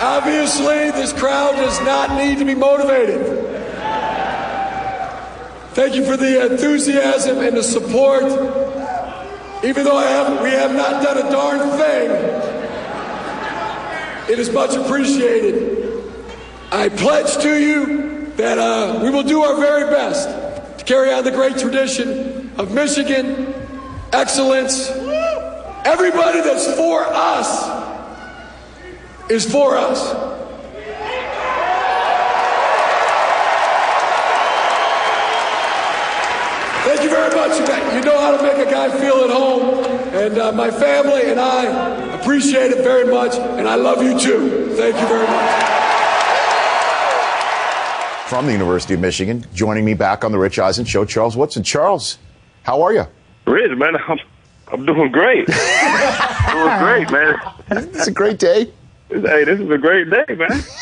Obviously, this crowd does not need to be motivated. Thank you for the enthusiasm and the support. Even though I have, we have not done a darn thing, it is much appreciated. I pledge to you that uh, we will do our very best to carry on the great tradition of Michigan excellence. Everybody that's for us is for us. Thank you very much. You know how to make a guy feel at home. And uh, my family and I appreciate it very much. And I love you too. Thank you very much. From the University of Michigan, joining me back on the Rich Eisen Show, Charles Woodson. Charles, how are you? Rich, man, I'm, I'm doing great. doing great, man. It's a great day. Hey, this is a great day, man.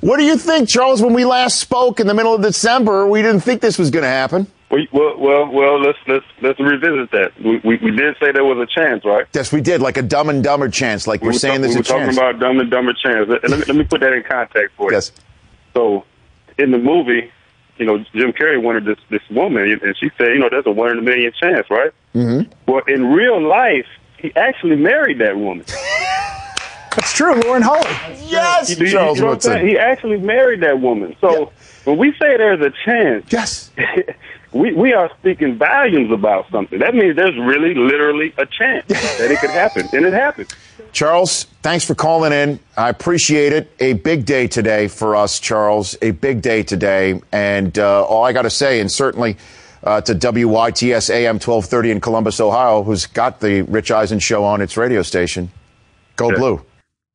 What do you think, Charles? When we last spoke in the middle of December, we didn't think this was going to happen. Well, well, well, let's let's let's revisit that. We, we we did say there was a chance, right? Yes, we did, like a dumb and dumber chance, like We we're were saying there's we a were chance. talking about dumb and dumber chance. Let, let me, let me put that in context for you. Yes. So, in the movie, you know, Jim Carrey wanted this this woman, and she said, you know, there's a one in a million chance, right? Mm-hmm. Well, in real life, he actually married that woman. That's true, Lauren Holly. Yes, You- you- Charles you know Woodson. He actually married that woman. So when we say there's a chance, yes, we we are speaking volumes about something. That means there's really, literally a chance that it could happen, and it happened. Charles, thanks for calling in. I appreciate it. A big day today for us, Charles. A big day today. And uh, all I got to say, and certainly uh, to WYTS AM 1230 in Columbus, Ohio, who's got the Rich Eisen show on its radio station, go blue.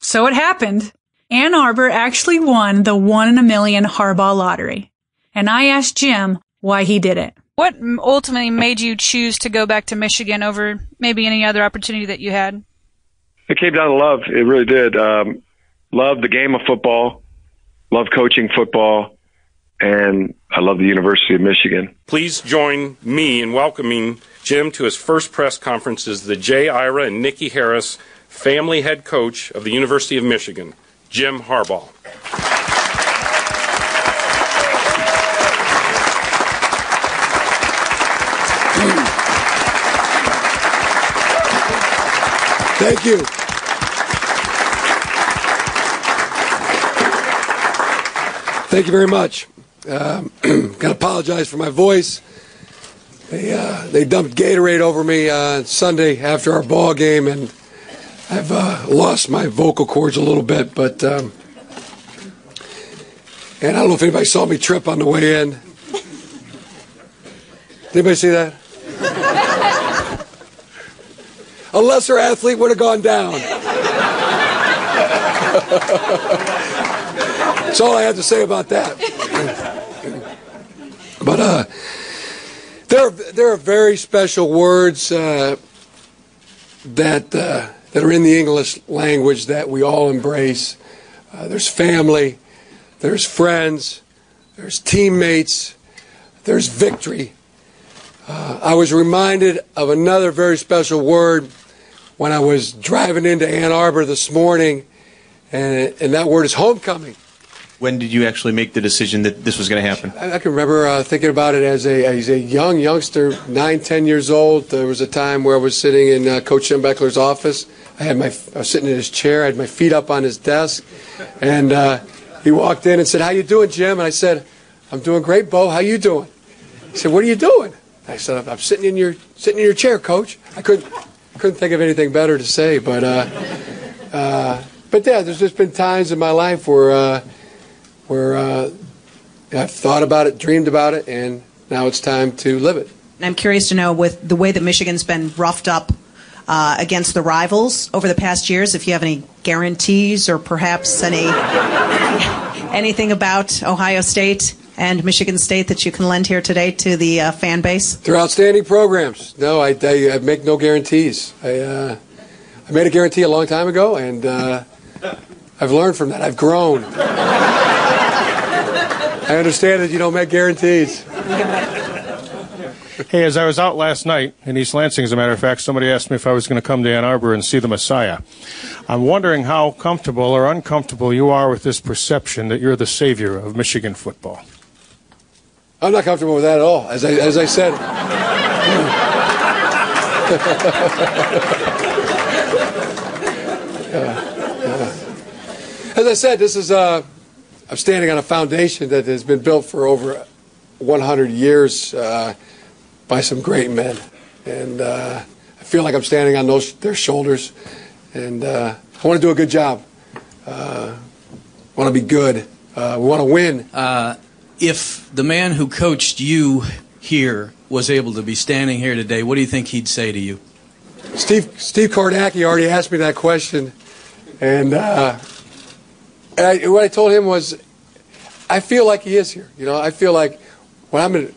So it happened. Ann Arbor actually won the one in a million Harbaugh lottery. And I asked Jim why he did it. What ultimately made you choose to go back to Michigan over maybe any other opportunity that you had? It came down to love. It really did. Um, love the game of football, love coaching football, and I love the University of Michigan. Please join me in welcoming Jim to his first press conference as the J. Ira and Nicki Harris family head coach of the University of Michigan, Jim Harbaugh. Thank you. Thank you very much. Um, Got to apologize for my voice. They uh, they dumped Gatorade over me uh, Sunday after our ball game, and I've uh, lost my vocal cords a little bit. But um, and I don't know if anybody saw me trip on the way in. Did anybody see that? A lesser athlete would have gone down. That's all I have to say about that. But uh, there, are, there are very special words uh, that uh, that are in the English language that we all embrace. Uh, there's family, there's friends, there's teammates, there's victory. Uh, I was reminded of another very special word when I was driving into Ann Arbor this morning, and, and that word is homecoming. When did you actually make the decision that this was going to happen? I, I can remember uh, thinking about it as a as a young youngster, nine, ten years old. There was a time where I was sitting in uh, Coach Schembechler's office. I had my I was sitting in his chair. I had my feet up on his desk, and uh, he walked in and said, "How you doing, Jim?" And I said, "I'm doing great, Bo. How you doing?" He said, "What are you doing?" I said, "I'm, I'm sitting in your sitting in your chair, Coach." I couldn't couldn't think of anything better to say, but uh, uh, but yeah, there's just been times in my life where where uh, I've thought about it, dreamed about it, and now it's time to live it. And I'm curious to know, with the way that Michigan's been roughed up uh, against the rivals over the past years, if you have any guarantees or perhaps any anything about Ohio State and Michigan State that you can lend here today to the uh, fan base? They're outstanding programs. No, I, I, I make no guarantees. I, uh, I made a guarantee a long time ago, and uh, I've learned from that. I've grown. I understand that you don't make guarantees. Hey, as I was out last night in East Lansing, as a matter of fact, somebody asked me if I was going to come to Ann Arbor and see the Messiah. I'm wondering how comfortable or uncomfortable you are with this perception that you're the savior of Michigan football. I'm not comfortable with that at all. As I, as I said, as I said, this is uh, I'm standing on a foundation that has been built for over 100 years uh, by some great men, and uh, I feel like I'm standing on those their shoulders, and uh, I want to do a good job. Uh, want to be good. Uh, we want to win. Uh, if the man who coached you here was able to be standing here today, what do you think he'd say to you? Steve Steve Kornacki already asked me that question, and, uh, and I, what I told him was, I feel like he is here. You know, I feel like when I'm in,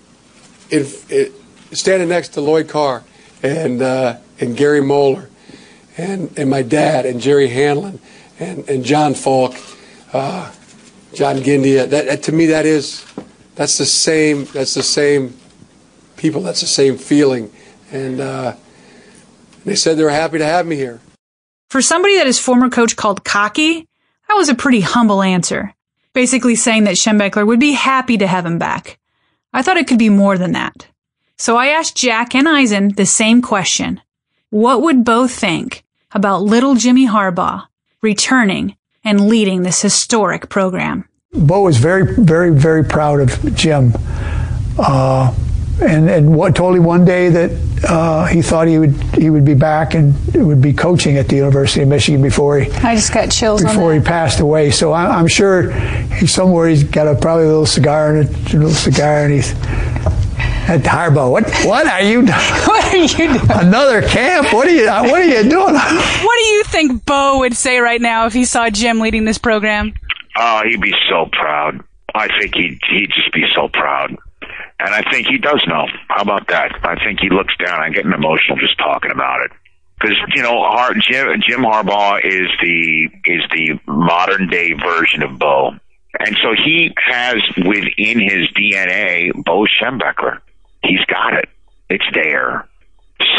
in, in standing next to Lloyd Carr and uh, and Gary Moeller, and and my dad and Jerry Hanlon and and Jon Falk, uh, John Gindia. That, that to me that is that's the same that's the same people. That's the same feeling, and. Uh, they said they were happy to have me here. For somebody that his former coach called cocky, that was a pretty humble answer. Basically saying that Schembechler would be happy to have him back. I thought it could be more than that. So I asked Jack and Eisen the same question. What would Bo think about little Jimmy Harbaugh returning and leading this historic program? Bo was very, very, very proud of Jim. Uh, and and what, told him one day that uh, he thought he would he would be back and would be coaching at the University of Michigan before he I just got chills before he passed away. So I, am sure he's somewhere. He's got a probably a little cigar and a, a little cigar, and he's at Harbaugh. What what are you? what are you doing? Another camp? What are you What are you doing? What do you think Bo would say right now if he saw Jim leading this program? Oh, he'd be so proud. I think he'd he'd just be so proud. And I think he does know. How about that? I think he looks down. I'm getting emotional just talking about it. Because you know, Har- Jim, Jim Harbaugh is the is the modern day version of Bo, and so he has within his DNA Bo Schembechler. He's got it. It's there.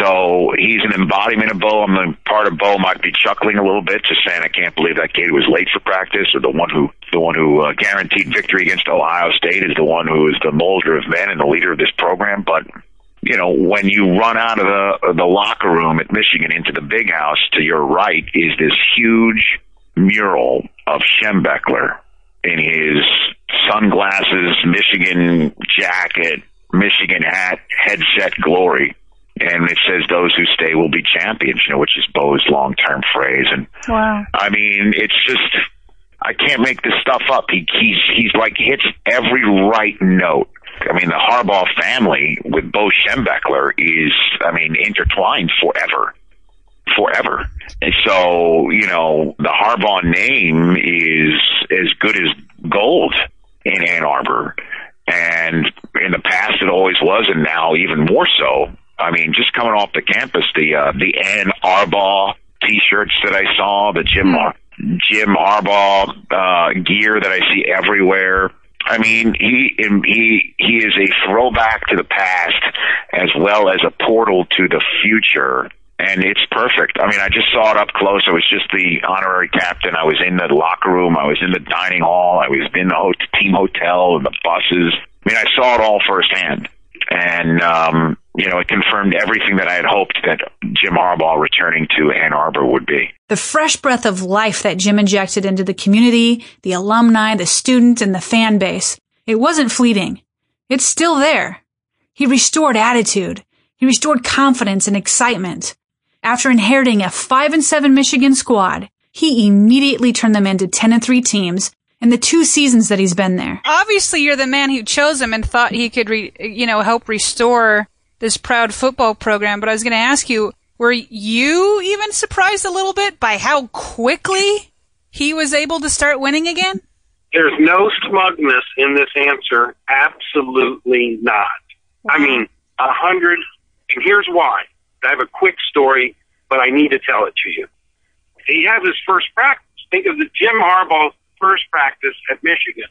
So he's an embodiment of Bo. I'm the part of Bo might be chuckling a little bit, just saying, "I can't believe that kid was late for practice," or the one who the one who uh, guaranteed victory against Ohio State is the one who is the molder of men and the leader of this program. But you know, when you run out of the the locker room at Michigan into the big house, to your right is this huge mural of Schembechler in his sunglasses, Michigan jacket, Michigan hat, headset glory and it says those who stay will be champions, you know, which is Bo's long term phrase. And wow. I mean, it's just I can't make this stuff up. He he's he's like hits every right note. I mean, the Harbaugh family with Bo Schembechler is, I mean, intertwined forever, forever. And so, you know, the Harbaugh name is as good as gold in Ann Arbor. And in the past, it always was, and now even more so. I mean, just coming off the campus, the uh, the Ann Arbaugh T-shirts that I saw, the Jim mm. Jim Harbaugh uh, gear that I see everywhere. I mean, he he he is a throwback to the past as well as a portal to the future. and it's perfect. I mean, I just saw it up close. I was just the honorary captain. I was in the locker room. I was in the dining hall. I was in the ho- team hotel and the buses. I mean, I saw it all firsthand, and um, you know, it confirmed everything that I had hoped that Jim Harbaugh returning to Ann Arbor would be. The fresh breath of life that Jim injected into the community, the alumni, the students, and the fan base, it wasn't fleeting. It's still there. He restored attitude. He restored confidence and excitement. After inheriting a 5 and 7 Michigan squad, he immediately turned them into 10 and 3 teams in the two seasons that he's been there. Obviously, you're the man who chose him and thought he could, re- you know, help restore this proud football program. But I was going to ask you, were you even surprised a little bit by how quickly he was able to start winning again? There's no smugness in this answer. Absolutely not. I mean, a hundred, and here's why. I have a quick story, but I need to tell it to you. He has his first practice. Think of the Jim Harbaugh first practice at Michigan.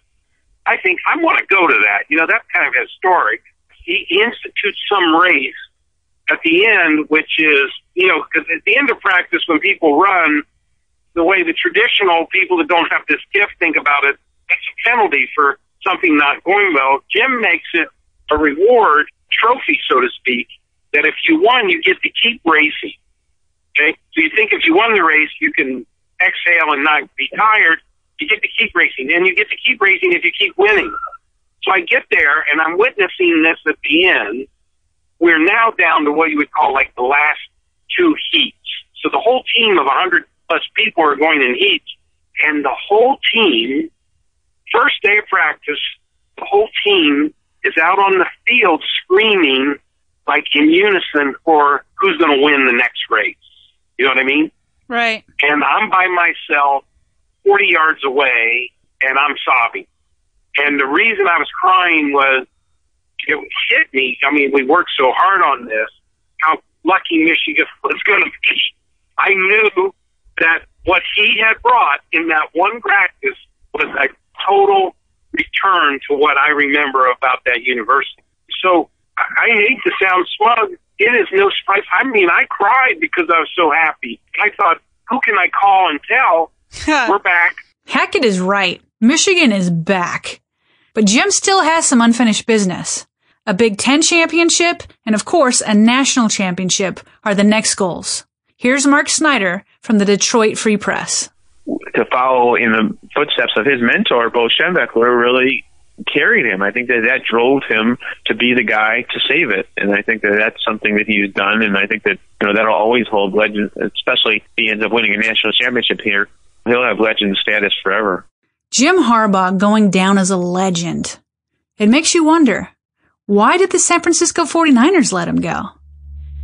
I think I want to go to that. You know, that's kind of historic. He institutes some race at the end, which is, you know, because at the end of practice, when people run, the way the traditional people that don't have this gift think about it, it's a penalty for something not going well. Jim makes it a reward trophy, so to speak, that if you won, you get to keep racing. Okay? So you think if you won the race, you can exhale and not be tired. You get to keep racing. And you get to keep racing if you keep winning. So I get there and I'm witnessing this at the end. We're now down to what you would call like the last two heats. So the whole team of 100 plus people are going in heats. And the whole team, first day of practice, the whole team is out on the field screaming like in unison for who's going to win the next race. You know what I mean? Right. And I'm by myself 40 yards away and I'm sobbing. And the reason I was crying was it hit me. I mean, we worked so hard on this, how lucky Michigan was going to be. I knew that what he had brought in that one practice was a total return to what I remember about that university. So I hate to sound smug. It is no surprise. I mean, I cried because I was so happy. I thought, who can I call and tell we're back? Hackett is right. Michigan is back. But Jim still has some unfinished business. A Big Ten championship and, of course, a national championship are the next goals. Here's Mark Snyder from the Detroit Free Press. To follow in the footsteps of his mentor, Bo Schembechler, really carried him. I think that that drove him to be the guy to save it, and I think that that's something that he's done. And I think that you know that'll always hold legend, especially if he ends up winning a national championship here. He'll have legend status forever. Jim Harbaugh going down as a legend. It makes you wonder, why did the San Francisco 49ers let him go?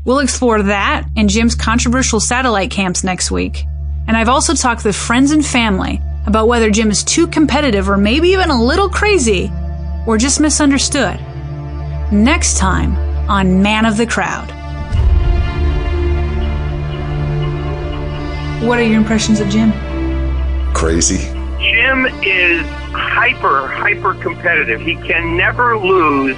We'll explore that and Jim's controversial satellite camps next week. And I've also talked with friends and family about whether Jim is too competitive or maybe even a little crazy or just misunderstood. Next time on Man of the Crowd. What are your impressions of Jim? Crazy. Jim is hyper, hyper competitive. He can never lose,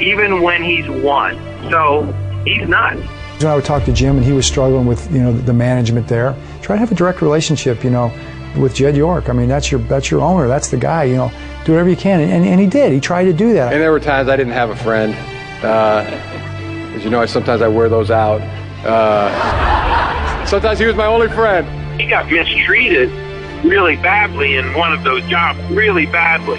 even when he's won. So he's nuts. When I would talk to Jim and he was struggling with you know the management there, try to have a direct relationship. You know, with Jed York. I mean, that's your that's your owner. That's the guy. You know, do whatever you can, and, and he did. He tried to do that. And there were times I didn't have a friend. Uh, as you know, I, sometimes I wear those out. Uh, sometimes he was my only friend. He got mistreated really badly in one of those jobs, really badly.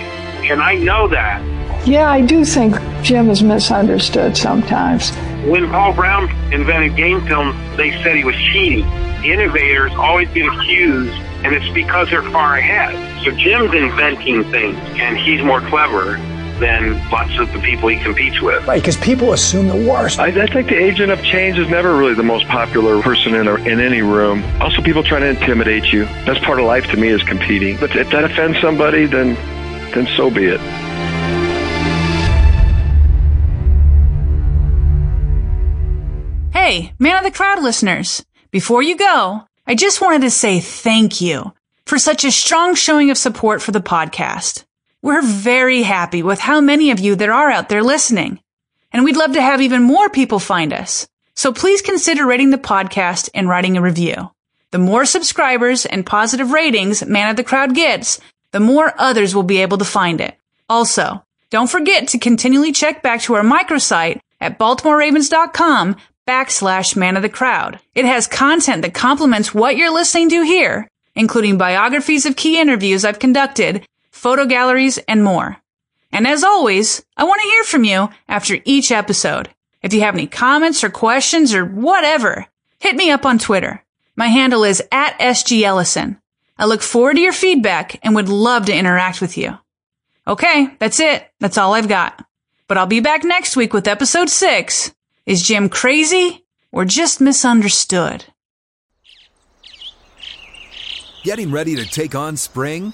And I know that. Yeah, I do think Jim is misunderstood sometimes. When Paul Brown invented game film, they said he was cheating. The innovators always get accused, and it's because they're far ahead. So Jim's inventing things, and he's more clever than lots of the people he competes with. Right, because people assume the worst. I, I think the agent of change is never really the most popular person in, a, in any room. Also, people trying to intimidate you. That's part of life to me is competing. But if that offends somebody, then then so be it. Hey, Man of the Crowd listeners, before you go, I just wanted to say thank you for such a strong showing of support for the podcast. We're very happy with how many of you there are out there listening. And we'd love to have even more people find us. So please consider rating the podcast and writing a review. The more subscribers and positive ratings Man of the Crowd gets, the more others will be able to find it. Also, don't forget to continually check back to our microsite at baltimoreravens.com backslash man of the crowd. It has content that complements what you're listening to here, including biographies of key interviews I've conducted, photo galleries, and more. And as always, I want to hear from you after each episode. If you have any comments or questions or whatever, hit me up on Twitter. My handle is at SGEllison. I look forward to your feedback and would love to interact with you. Okay, that's it. That's all I've got. But I'll be back next week with episode six. Is Jim crazy or just misunderstood? Getting ready to take on spring?